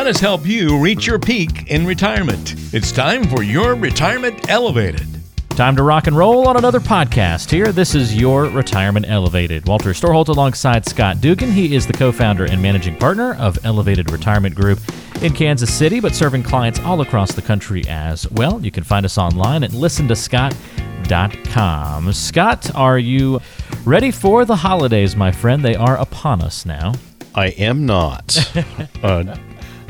Let us help you reach your peak in retirement. It's time for your Retirement Elevated. Time to rock and roll on another podcast here. This is Your Retirement Elevated. Walter Storholt alongside Scott Dugan. He is the co founder and managing partner of Elevated Retirement Group in Kansas City, but serving clients all across the country as well. You can find us online at listentoscott.com. Scott, are you ready for the holidays, my friend? They are upon us now. I am not. uh,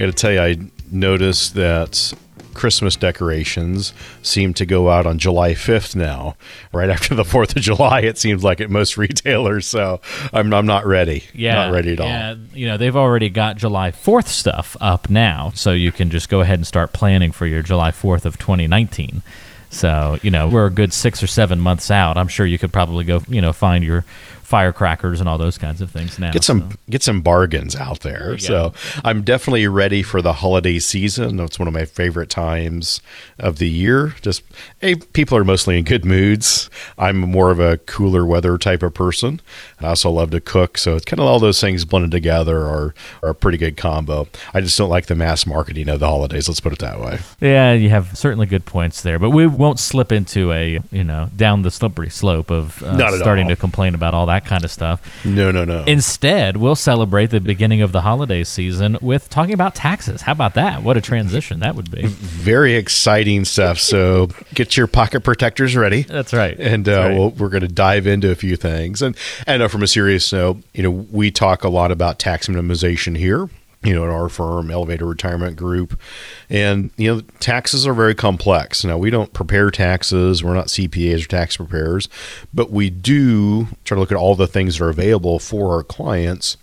I got to tell you, I noticed that Christmas decorations seem to go out on July 5th now, right after the 4th of July, it seems like at most retailers. So I'm, I'm not ready. Yeah. Not ready at all. Yeah. You know, they've already got July 4th stuff up now. So you can just go ahead and start planning for your July 4th of 2019. So, you know, we're a good six or seven months out. I'm sure you could probably go, you know, find your firecrackers and all those kinds of things now. Get some so. get some bargains out there. so I'm definitely ready for the holiday season. It's one of my favorite times of the year. Just hey, people are mostly in good moods. I'm more of a cooler weather type of person. I also love to cook, so it's kind of all those things blended together are, are a pretty good combo. I just don't like the mass marketing of the holidays. Let's put it that way. Yeah, you have certainly good points there, but we won't slip into a you know down the slippery slope of uh, starting all. to complain about all that kind of stuff. No, no, no. Instead, we'll celebrate the beginning of the holiday season with talking about taxes. How about that? What a transition that would be. Very exciting stuff. So get your pocket protectors ready. That's right. And uh, That's right. We'll, we're going to dive into a few things. And and uh, from a serious note, you know, we talk a lot about tax minimization here. You know, in our firm, Elevated Retirement Group, and you know, taxes are very complex. Now, we don't prepare taxes; we're not CPAs or tax preparers, but we do try to look at all the things that are available for our clients,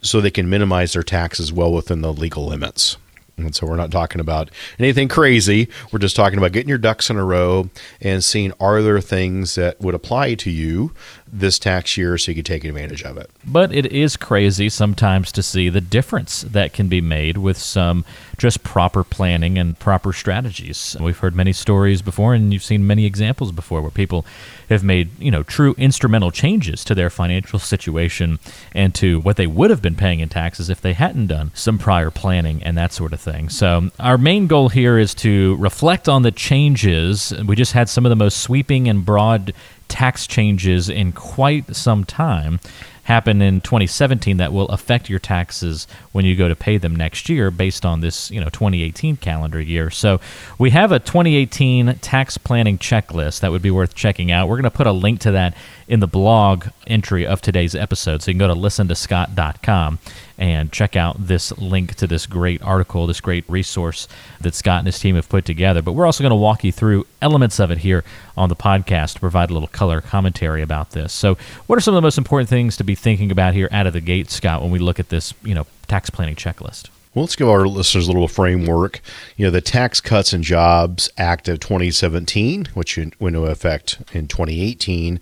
so they can minimize their taxes well within the legal limits. And so we're not talking about anything crazy. We're just talking about getting your ducks in a row and seeing are there things that would apply to you this tax year so you can take advantage of it. But it is crazy sometimes to see the difference that can be made with some just proper planning and proper strategies. We've heard many stories before and you've seen many examples before where people have made, you know, true instrumental changes to their financial situation and to what they would have been paying in taxes if they hadn't done some prior planning and that sort of thing. So, our main goal here is to reflect on the changes. We just had some of the most sweeping and broad tax changes in quite some time happen in 2017 that will affect your taxes when you go to pay them next year based on this you know 2018 calendar year. So we have a 2018 tax planning checklist that would be worth checking out. We're going to put a link to that in the blog entry of today's episode so you can go to listen to listentoscott.com and check out this link to this great article this great resource that scott and his team have put together. But we're also going to walk you through elements of it here on the podcast to provide a little color commentary about this. So what are some of the most important things to be thinking about here out of the gate, Scott, when we look at this, you know, tax planning checklist? Well, let's give our listeners a little framework. You know, the Tax Cuts and Jobs Act of 2017, which went into effect in 2018,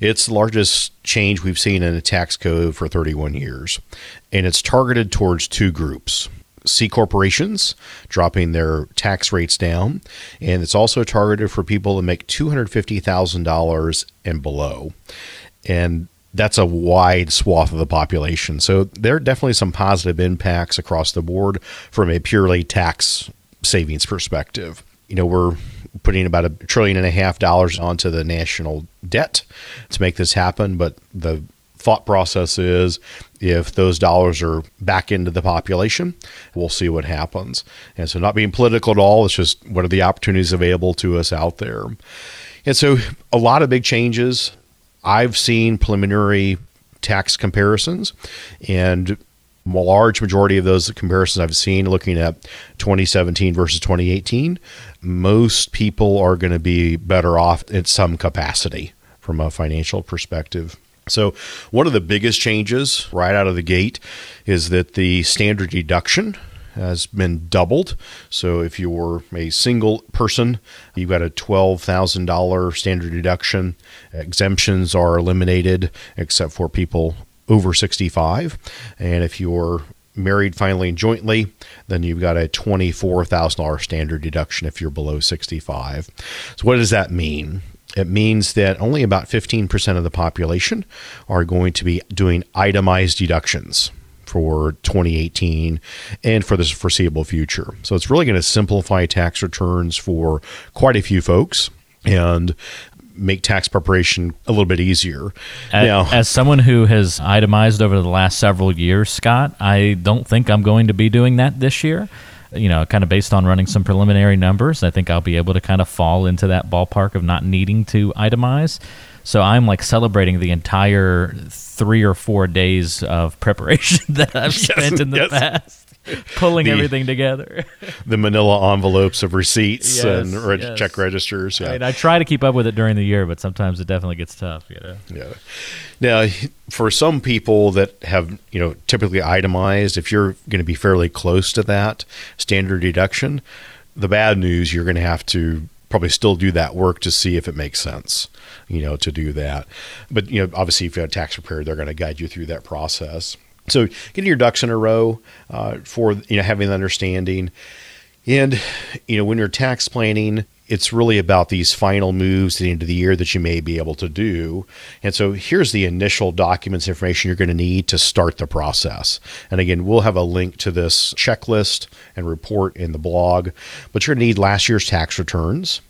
it's the largest change we've seen in the tax code for 31 years. And it's targeted towards two groups. C corporations dropping their tax rates down, and it's also targeted for people that make $250,000 and below. And that's a wide swath of the population. So there are definitely some positive impacts across the board from a purely tax savings perspective. You know, we're putting about a trillion and a half dollars onto the national debt to make this happen, but the thought process is if those dollars are back into the population, we'll see what happens. And so, not being political at all, it's just what are the opportunities available to us out there. And so, a lot of big changes. I've seen preliminary tax comparisons, and a large majority of those comparisons I've seen looking at 2017 versus 2018, most people are going to be better off in some capacity from a financial perspective. So, one of the biggest changes right out of the gate is that the standard deduction has been doubled. So, if you're a single person, you've got a $12,000 standard deduction. Exemptions are eliminated except for people over 65. And if you're married filing and jointly, then you've got a $24,000 standard deduction if you're below 65. So, what does that mean? It means that only about 15% of the population are going to be doing itemized deductions for 2018 and for the foreseeable future. So it's really going to simplify tax returns for quite a few folks and make tax preparation a little bit easier. As, now, as someone who has itemized over the last several years, Scott, I don't think I'm going to be doing that this year. You know, kind of based on running some preliminary numbers, I think I'll be able to kind of fall into that ballpark of not needing to itemize. So I'm like celebrating the entire three or four days of preparation that I've spent yes, in the yes. past. pulling the, everything together. the manila envelopes of receipts yes, and reg- yes. check registers. Yeah. I try to keep up with it during the year, but sometimes it definitely gets tough. You know? Yeah. Now, for some people that have you know typically itemized, if you're going to be fairly close to that standard deduction, the bad news you're going to have to probably still do that work to see if it makes sense, you know, to do that. But you know, obviously, if you have a tax preparer, they're going to guide you through that process. So getting your ducks in a row uh, for you know having the understanding, and you know when you're tax planning, it's really about these final moves at the end of the year that you may be able to do. And so here's the initial documents information you're going to need to start the process. And again, we'll have a link to this checklist and report in the blog, but you're going to need last year's tax returns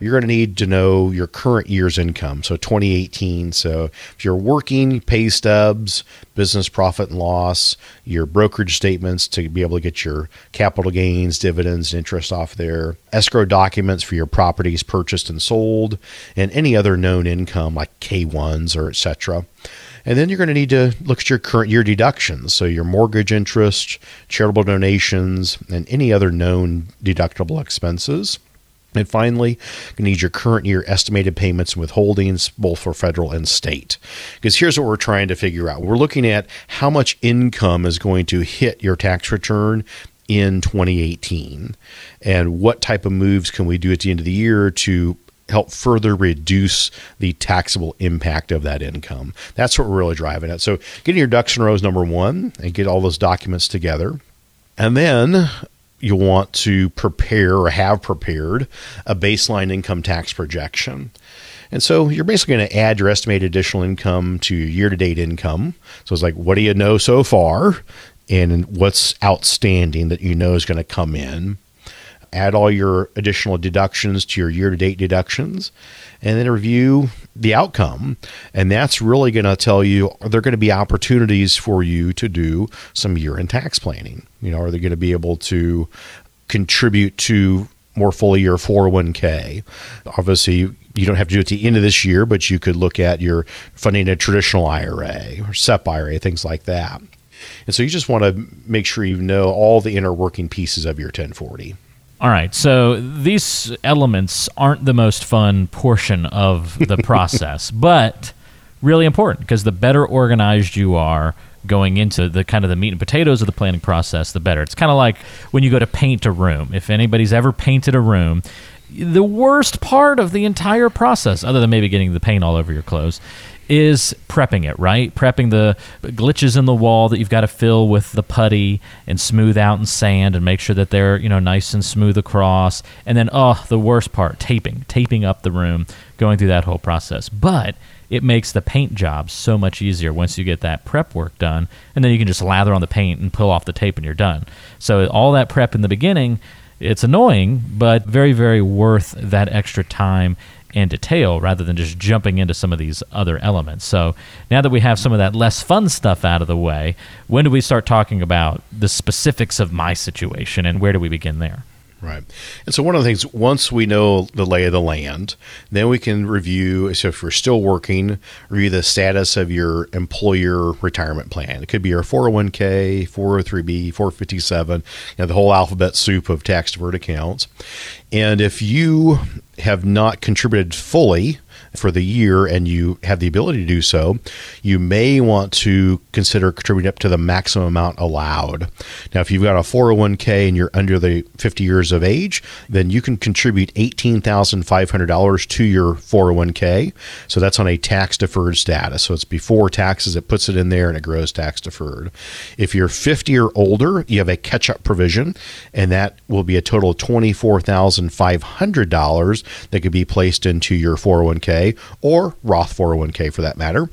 you're going to need to know your current year's income. So 2018. So if you're working, pay stubs, business profit and loss, your brokerage statements to be able to get your capital gains, dividends, interest off there, escrow documents for your properties purchased and sold, and any other known income like K1s or etc. And then you're going to need to look at your current year deductions. So your mortgage interest, charitable donations, and any other known deductible expenses. And finally, you need your current year estimated payments and withholdings, both for federal and state. Because here's what we're trying to figure out we're looking at how much income is going to hit your tax return in 2018 and what type of moves can we do at the end of the year to help further reduce the taxable impact of that income. That's what we're really driving at. So, getting your ducks in a row is number one and get all those documents together. And then you'll want to prepare or have prepared a baseline income tax projection. And so you're basically going to add your estimated additional income to your year to date income. So it's like, what do you know so far? And what's outstanding that you know is going to come in? Add all your additional deductions to your year to date deductions and then review the outcome. And that's really going to tell you are there going to be opportunities for you to do some year end tax planning? You know, are they going to be able to contribute to more fully your 401k? Obviously, you don't have to do it at the end of this year, but you could look at your funding a traditional IRA or SEP IRA, things like that. And so you just want to make sure you know all the inner working pieces of your 1040. All right, so these elements aren't the most fun portion of the process, but really important because the better organized you are going into the kind of the meat and potatoes of the planning process, the better. It's kind of like when you go to paint a room. If anybody's ever painted a room, the worst part of the entire process, other than maybe getting the paint all over your clothes, is prepping it, right? Prepping the glitches in the wall that you've got to fill with the putty and smooth out and sand and make sure that they're, you know, nice and smooth across. And then, oh, the worst part, taping, taping up the room, going through that whole process. But it makes the paint job so much easier once you get that prep work done. And then you can just lather on the paint and pull off the tape and you're done. So all that prep in the beginning, it's annoying, but very, very worth that extra time and detail rather than just jumping into some of these other elements. So now that we have some of that less fun stuff out of the way, when do we start talking about the specifics of my situation and where do we begin there? Right. And so, one of the things, once we know the lay of the land, then we can review. So, if you're still working, review the status of your employer retirement plan. It could be your 401k, 403b, 457, you know, the whole alphabet soup of tax deferred accounts. And if you have not contributed fully for the year and you have the ability to do so, you may want to consider contributing up to the maximum amount allowed. Now, if you've got a 401k and you're under the 50 years of age, then you can contribute $18,500 to your 401k. So that's on a tax deferred status. So it's before taxes, it puts it in there and it grows tax deferred. If you're 50 or older, you have a catch up provision, and that will be a total of $24,500 that could be placed into your 401k or Roth 401k for that matter.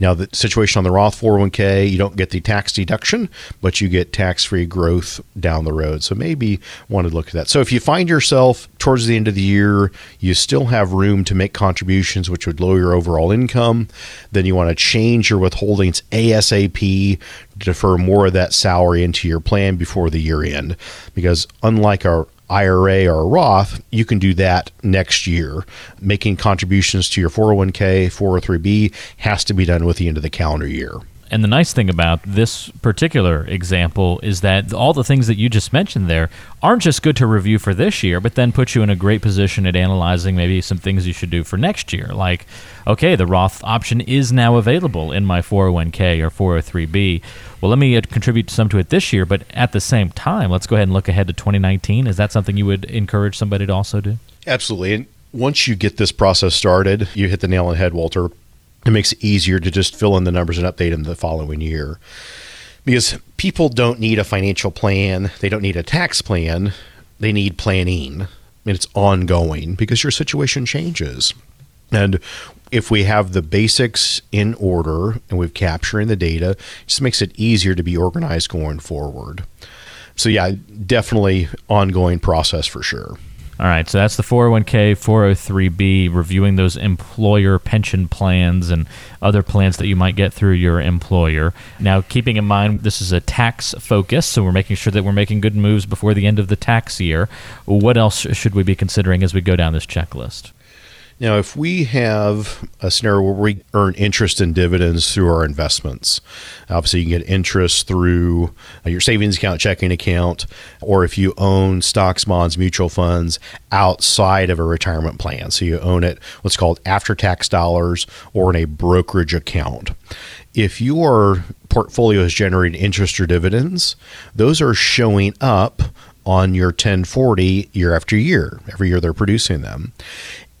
Now, the situation on the Roth 401k, you don't get the tax deduction, but you get tax free growth down the road. So maybe want to look at that. So if you find yourself towards the end of the year, you still have room to make contributions, which would lower your overall income, then you want to change your withholdings ASAP, defer more of that salary into your plan before the year end. Because unlike our IRA or Roth, you can do that next year. Making contributions to your 401k, 403b has to be done with the end of the calendar year. And the nice thing about this particular example is that all the things that you just mentioned there aren't just good to review for this year, but then put you in a great position at analyzing maybe some things you should do for next year. Like, okay, the Roth option is now available in my 401k or 403b. Well, let me uh, contribute some to it this year, but at the same time, let's go ahead and look ahead to 2019. Is that something you would encourage somebody to also do? Absolutely. And once you get this process started, you hit the nail on the head, Walter it makes it easier to just fill in the numbers and update them the following year. Because people don't need a financial plan, they don't need a tax plan, they need planning. It's ongoing because your situation changes. And if we have the basics in order and we've capturing the data, it just makes it easier to be organized going forward. So yeah, definitely ongoing process for sure. All right, so that's the 401k, 403b, reviewing those employer pension plans and other plans that you might get through your employer. Now, keeping in mind this is a tax focus, so we're making sure that we're making good moves before the end of the tax year. What else should we be considering as we go down this checklist? Now, if we have a scenario where we earn interest and dividends through our investments, obviously you can get interest through uh, your savings account, checking account, or if you own stocks, bonds, mutual funds outside of a retirement plan. So you own it what's called after tax dollars or in a brokerage account. If your portfolio is generating interest or dividends, those are showing up on your 1040 year after year. Every year they're producing them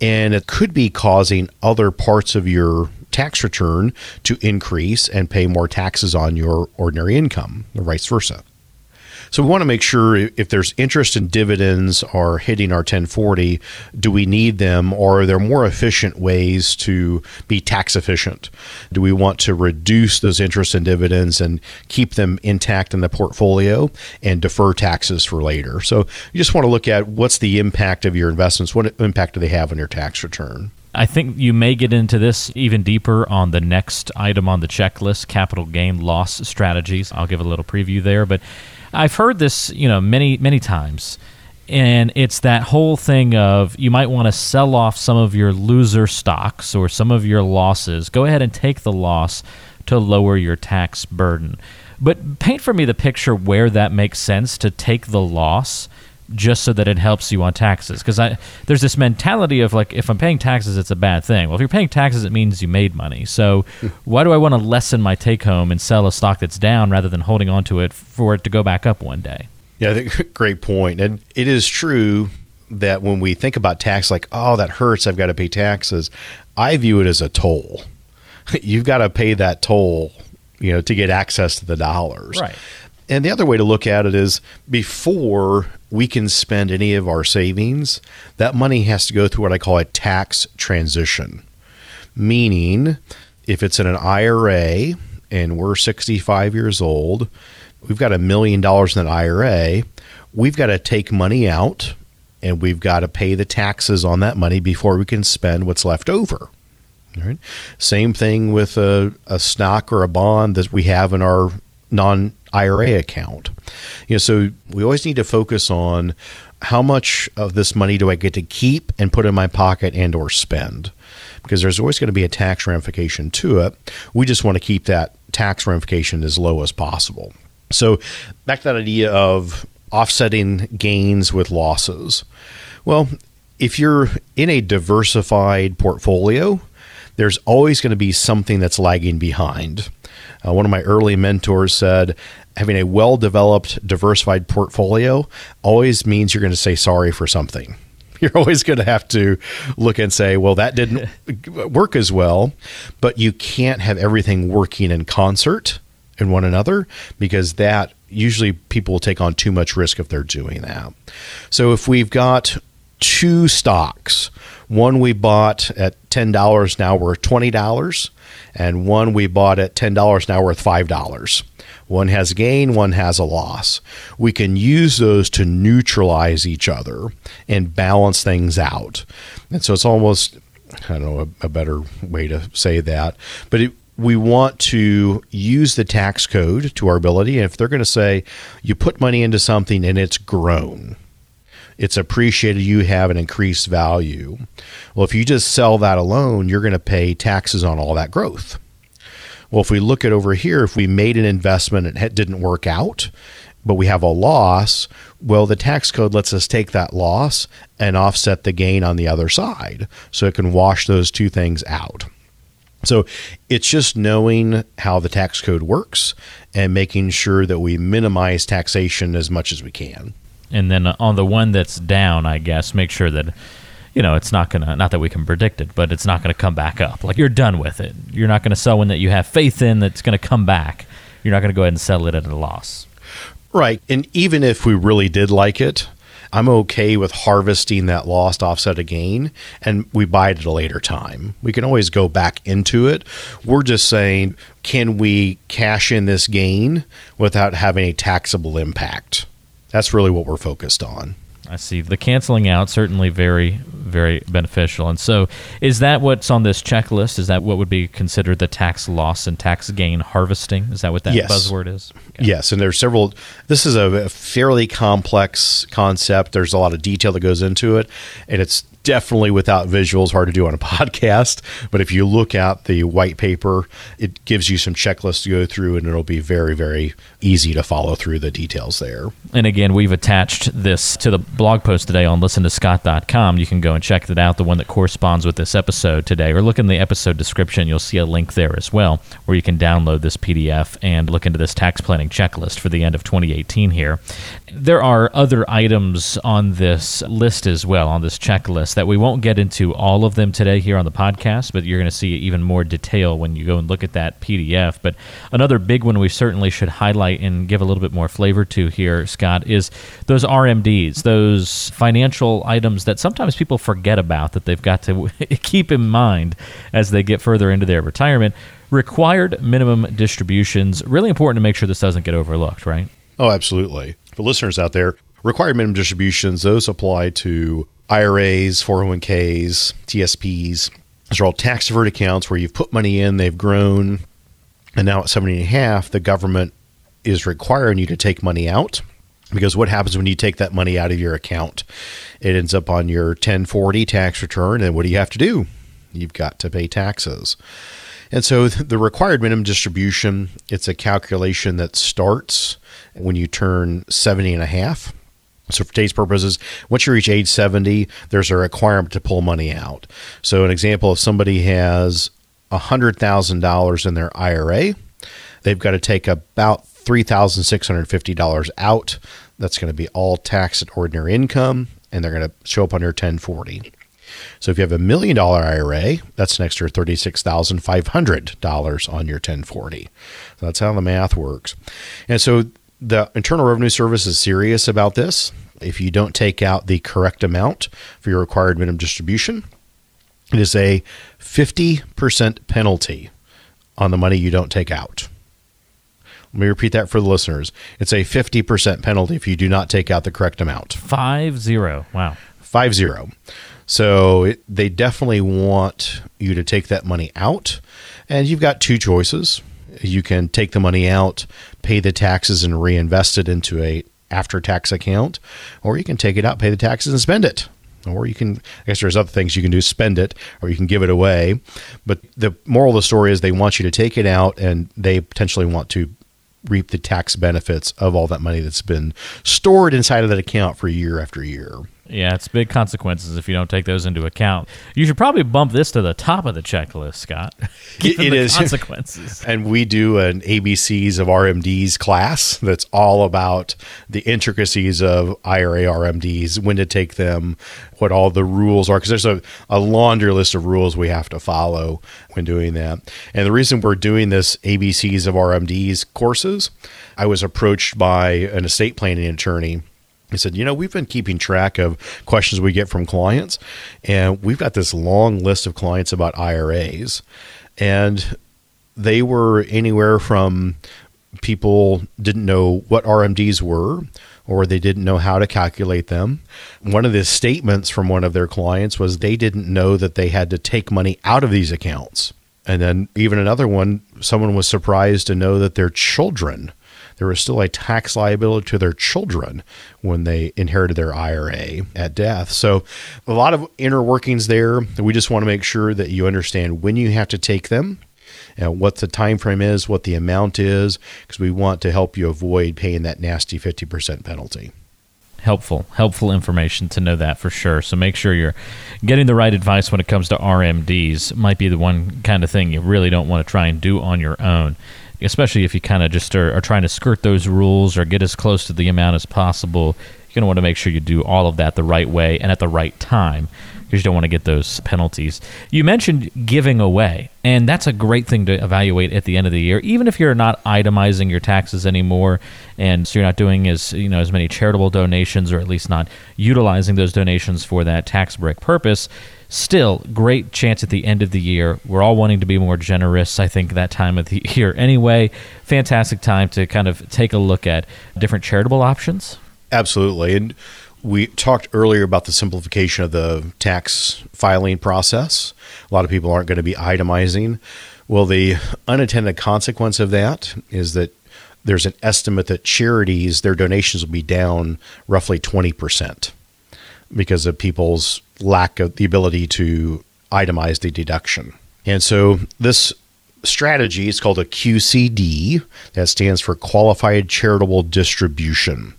and it could be causing other parts of your tax return to increase and pay more taxes on your ordinary income, or vice versa. So we want to make sure if there's interest and dividends are hitting our 1040, do we need them or are there more efficient ways to be tax efficient? Do we want to reduce those interest and dividends and keep them intact in the portfolio and defer taxes for later? So you just want to look at what's the impact of your investments, what impact do they have on your tax return? I think you may get into this even deeper on the next item on the checklist capital gain loss strategies. I'll give a little preview there. But I've heard this, you know, many many times. And it's that whole thing of you might want to sell off some of your loser stocks or some of your losses. Go ahead and take the loss to lower your tax burden. But paint for me the picture where that makes sense to take the loss just so that it helps you on taxes because I there's this mentality of like if I'm paying taxes it's a bad thing. Well, if you're paying taxes it means you made money. So why do I want to lessen my take home and sell a stock that's down rather than holding on to it for it to go back up one day? Yeah, I think great point. And it is true that when we think about tax like oh that hurts I've got to pay taxes, I view it as a toll. You've got to pay that toll, you know, to get access to the dollars. Right. And the other way to look at it is before we can spend any of our savings, that money has to go through what I call a tax transition. Meaning, if it's in an IRA and we're 65 years old, we've got a million dollars in an IRA, we've got to take money out and we've got to pay the taxes on that money before we can spend what's left over. Right. Same thing with a, a stock or a bond that we have in our non IRA account. You know, so we always need to focus on how much of this money do I get to keep and put in my pocket and or spend? Because there's always going to be a tax ramification to it. We just want to keep that tax ramification as low as possible. So back to that idea of offsetting gains with losses. Well, if you're in a diversified portfolio, there's always going to be something that's lagging behind. Uh, one of my early mentors said, having a well developed, diversified portfolio always means you're going to say sorry for something. You're always going to have to look and say, well, that didn't work as well. But you can't have everything working in concert in one another because that usually people will take on too much risk if they're doing that. So if we've got two stocks. One we bought at $10 now worth $20, and one we bought at $10 now worth $5. One has gain, one has a loss. We can use those to neutralize each other and balance things out. And so it's almost, I don't know, a, a better way to say that, but it, we want to use the tax code to our ability. And if they're going to say you put money into something and it's grown, it's appreciated, you have an increased value. Well, if you just sell that alone, you're going to pay taxes on all that growth. Well, if we look at over here, if we made an investment and it didn't work out, but we have a loss, well, the tax code lets us take that loss and offset the gain on the other side. So it can wash those two things out. So it's just knowing how the tax code works and making sure that we minimize taxation as much as we can. And then uh, on the one that's down, I guess, make sure that you know it's not gonna not that we can predict it, but it's not gonna come back up. Like you're done with it. You're not gonna sell one that you have faith in that's gonna come back. You're not gonna go ahead and sell it at a loss. Right. And even if we really did like it, I'm okay with harvesting that lost offset of gain and we buy it at a later time. We can always go back into it. We're just saying, can we cash in this gain without having a taxable impact? That's really what we're focused on. I see the canceling out certainly very very beneficial. And so, is that what's on this checklist? Is that what would be considered the tax loss and tax gain harvesting? Is that what that yes. buzzword is? Okay. Yes, and there's several. This is a fairly complex concept. There's a lot of detail that goes into it, and it's definitely without visuals hard to do on a podcast but if you look at the white paper it gives you some checklists to go through and it'll be very very easy to follow through the details there. And again we've attached this to the blog post today on listentoscott.com you can go and check that out the one that corresponds with this episode today or look in the episode description. You'll see a link there as well where you can download this pdf and look into this tax planning checklist for the end of 2018 here. There are other items on this list as well on this checklist that we won't get into all of them today here on the podcast, but you're going to see even more detail when you go and look at that PDF. But another big one we certainly should highlight and give a little bit more flavor to here, Scott, is those RMDs, those financial items that sometimes people forget about that they've got to keep in mind as they get further into their retirement. Required minimum distributions, really important to make sure this doesn't get overlooked, right? Oh, absolutely. For listeners out there, required minimum distributions, those apply to IRAs, 401ks, TSPs. Those are all tax deferred accounts where you've put money in, they've grown, and now at 70 and a half, the government is requiring you to take money out. Because what happens when you take that money out of your account? It ends up on your 1040 tax return, and what do you have to do? You've got to pay taxes. And so the required minimum distribution, it's a calculation that starts when you turn 70 and a half so, for today's purposes, once you reach age 70, there's a requirement to pull money out. So, an example if somebody has $100,000 in their IRA, they've got to take about $3,650 out. That's going to be all tax at ordinary income, and they're going to show up on your 1040. So if you have a million dollar IRA, that's an extra $36,500 on your 1040. So that's how the math works. And so the Internal Revenue Service is serious about this. If you don't take out the correct amount for your required minimum distribution, it is a 50% penalty on the money you don't take out. Let me repeat that for the listeners. It's a 50% penalty if you do not take out the correct amount. Five zero. Wow. Five zero. So it, they definitely want you to take that money out. And you've got two choices you can take the money out, pay the taxes, and reinvest it into a after tax account, or you can take it out, pay the taxes, and spend it. Or you can, I guess there's other things you can do, spend it, or you can give it away. But the moral of the story is they want you to take it out and they potentially want to reap the tax benefits of all that money that's been stored inside of that account for year after year. Yeah, it's big consequences if you don't take those into account. You should probably bump this to the top of the checklist, Scott. it, is consequences. and we do an ABCs of RMDs class that's all about the intricacies of IRA RMDs, when to take them, what all the rules are, because there's a, a laundry list of rules we have to follow when doing that. And the reason we're doing this ABCs of RMDs courses, I was approached by an estate planning attorney He said, You know, we've been keeping track of questions we get from clients, and we've got this long list of clients about IRAs. And they were anywhere from people didn't know what RMDs were or they didn't know how to calculate them. One of the statements from one of their clients was they didn't know that they had to take money out of these accounts. And then even another one, someone was surprised to know that their children, there was still a tax liability to their children when they inherited their IRA at death. So a lot of inner workings there. We just want to make sure that you understand when you have to take them and what the time frame is, what the amount is, because we want to help you avoid paying that nasty 50% penalty helpful helpful information to know that for sure so make sure you're getting the right advice when it comes to rmds might be the one kind of thing you really don't want to try and do on your own especially if you kind of just are, are, trying to skirt those rules or get as close to the amount as possible you're going to want to make sure you do all of that the right way and at the right time because you don't want to get those penalties. You mentioned giving away, and that's a great thing to evaluate at the end of the year, even if you're not itemizing your taxes anymore, and so you're not doing as you know as many charitable donations, or at least not utilizing those donations for that tax break purpose. Still, great chance at the end of the year. We're all wanting to be more generous. I think that time of the year, anyway. Fantastic time to kind of take a look at different charitable options. Absolutely, and we talked earlier about the simplification of the tax filing process. A lot of people aren't going to be itemizing. Well, the unintended consequence of that is that there's an estimate that charities, their donations will be down roughly 20% because of people's lack of the ability to itemize the deduction. And so this strategy is called a QCD, that stands for Qualified Charitable Distribution.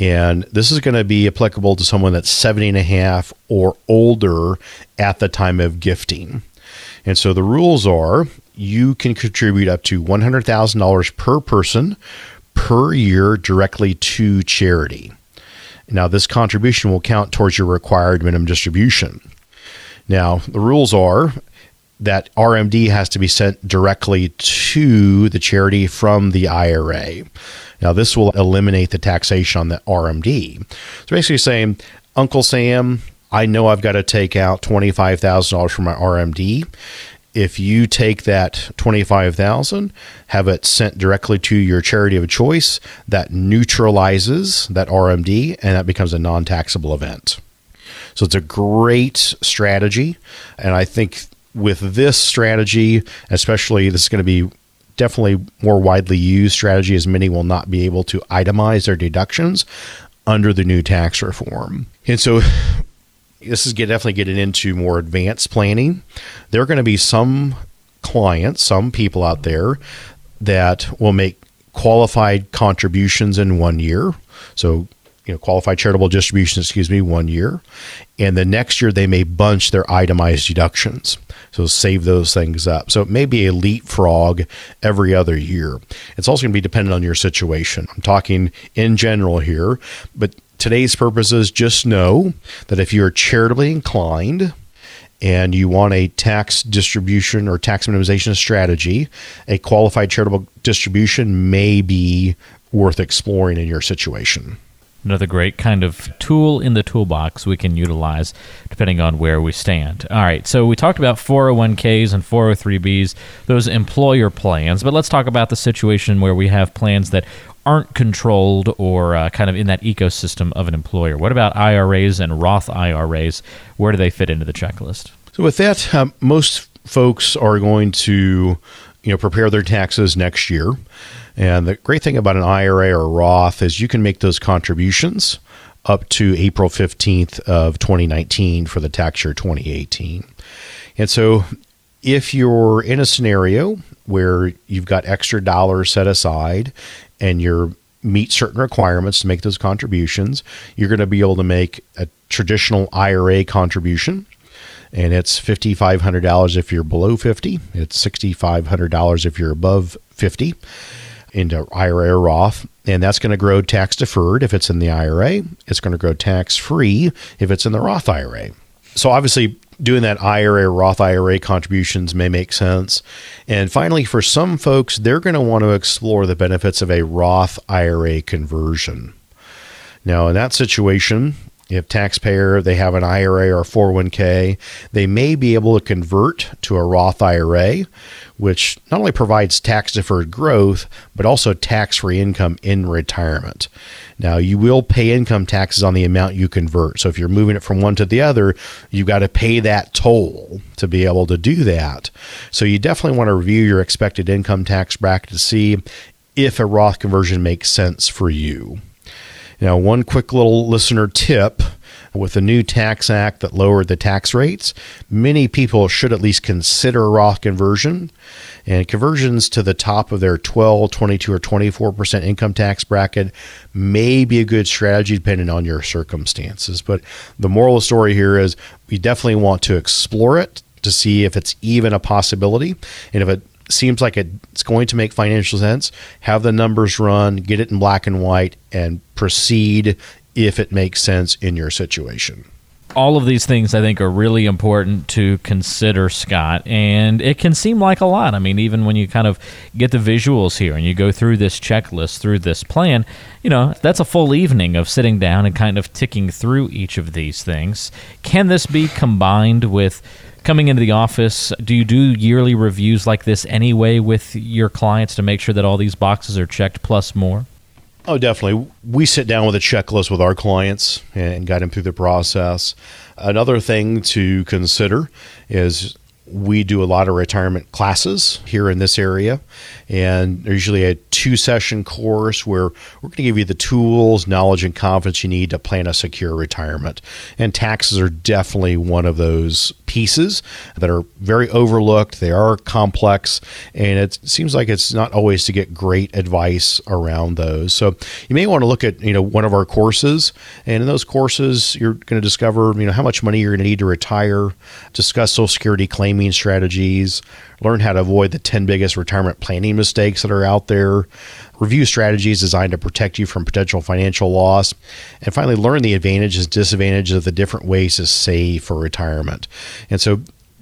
And this is going to be applicable to someone that's 70 and a half or older at the time of gifting. And so the rules are you can contribute up to $100,000 per person per year directly to charity. Now, this contribution will count towards your required minimum distribution. Now, the rules are that RMD has to be sent directly to the charity from the IRA. Now, this will eliminate the taxation on the RMD. So basically saying, Uncle Sam, I know I've got to take out $25,000 from my RMD. If you take that 25,000, have it sent directly to your charity of choice, that neutralizes that RMD and that becomes a non-taxable event. So it's a great strategy and I think with this strategy, especially this is going to be definitely more widely used strategy as many will not be able to itemize their deductions under the new tax reform. And so this is definitely getting into more advanced planning. There are going to be some clients, some people out there that will make qualified contributions in one year. So you know, qualified charitable distribution, excuse me, one year. And the next year they may bunch their itemized deductions. So save those things up. So it may be a leapfrog every other year. It's also going to be dependent on your situation. I'm talking in general here, but today's purposes, just know that if you're charitably inclined, and you want a tax distribution or tax minimization strategy, a qualified charitable distribution may be worth exploring in your situation another great kind of tool in the toolbox we can utilize depending on where we stand. All right, so we talked about 401ks and 403bs, those employer plans, but let's talk about the situation where we have plans that aren't controlled or uh, kind of in that ecosystem of an employer. What about IRAs and Roth IRAs? Where do they fit into the checklist? So, with that, um, most folks are going to you know prepare their taxes next year. And the great thing about an IRA or Roth is you can make those contributions up to April 15th of 2019 for the tax year 2018. And so if you're in a scenario where you've got extra dollars set aside and you're meet certain requirements to make those contributions, you're going to be able to make a traditional IRA contribution and it's $5500 if you're below 50, it's $6500 if you're above 50 into IRA or Roth, and that's going to grow tax deferred if it's in the IRA. It's going to grow tax free if it's in the Roth IRA. So obviously, doing that IRA or Roth IRA contributions may make sense. And finally, for some folks, they're going to want to explore the benefits of a Roth IRA conversion. Now, in that situation, if taxpayer they have an IRA or 401k, they may be able to convert to a Roth IRA, which not only provides tax deferred growth, but also tax free income in retirement. Now, you will pay income taxes on the amount you convert. So, if you're moving it from one to the other, you've got to pay that toll to be able to do that. So, you definitely want to review your expected income tax bracket to see if a Roth conversion makes sense for you. Now, one quick little listener tip with the new tax act that lowered the tax rates, many people should at least consider Roth conversion. And conversions to the top of their 12, 22, or 24% income tax bracket may be a good strategy depending on your circumstances. But the moral of the story here is we definitely want to explore it to see if it's even a possibility. And if it seems like it's going to make financial sense, have the numbers run, get it in black and white, and proceed if it makes sense in your situation. All of these things I think are really important to consider, Scott, and it can seem like a lot. I mean, even when you kind of get the visuals here and you go through this checklist, through this plan, you know, that's a full evening of sitting down and kind of ticking through each of these things. Can this be combined with coming into the office, do you do yearly reviews like this anyway with your clients to make sure that all these boxes are checked plus more? Oh, definitely. We sit down with a checklist with our clients and guide them through the process. Another thing to consider is we do a lot of retirement classes here in this area, and there's usually a two session course where we're going to give you the tools, knowledge, and confidence you need to plan a secure retirement. And taxes are definitely one of those pieces that are very overlooked. They are complex, and it seems like it's not always to get great advice around those. So you may want to look at you know one of our courses, and in those courses you're going to discover you know how much money you're going to need to retire, discuss Social Security claiming strategies, learn how to avoid the 10 biggest retirement planning mistakes that are out there, review strategies designed to protect you from potential financial loss, and finally learn the advantages and disadvantages of the different ways to save for retirement. And so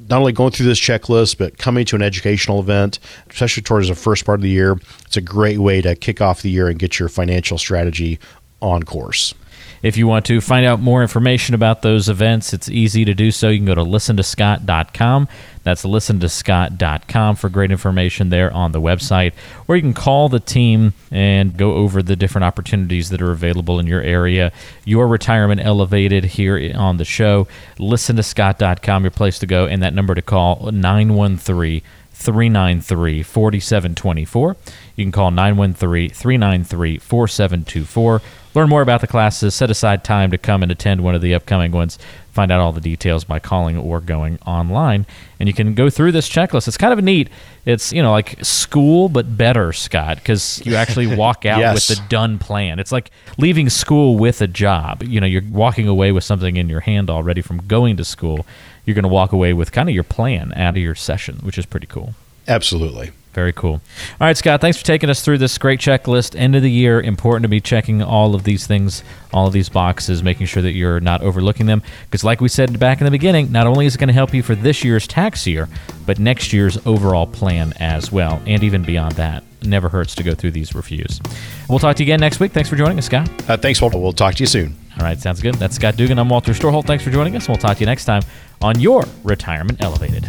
not only going through this checklist, but coming to an educational event, especially towards the first part of the year, it's a great way to kick off the year and get your financial strategy on course. If you want to find out more information about those events, it's easy to do so. You can go to listentoscott.com. That's listentoscott.com for great information there on the website. Or you can call the team and go over the different opportunities that are available in your area. Your retirement elevated here on the show. Listentoscott.com, your place to go, and that number to call 913 393 4724. You can call 913 393 4724 Learn more about the classes, set aside time to come and attend one of the upcoming ones. Find out all the details by calling or going online. And you can go through this checklist. It's kind of neat. It's, you know, like school, but better, Scott, because you actually walk out yes. with the done plan. It's like leaving school with a job. You know, you're walking away with something in your hand already from going to school. You're going to walk away with kind of your plan out of your session, which is pretty cool. Absolutely. Very cool. All right, Scott, thanks for taking us through this great checklist. End of the year, important to be checking all of these things, all of these boxes, making sure that you're not overlooking them. Because, like we said back in the beginning, not only is it going to help you for this year's tax year, but next year's overall plan as well, and even beyond that. Never hurts to go through these reviews. We'll talk to you again next week. Thanks for joining us, Scott. Uh, thanks, Walter. We'll talk to you soon. All right, sounds good. That's Scott Dugan. I'm Walter Storholt. Thanks for joining us, we'll talk to you next time on your Retirement Elevated.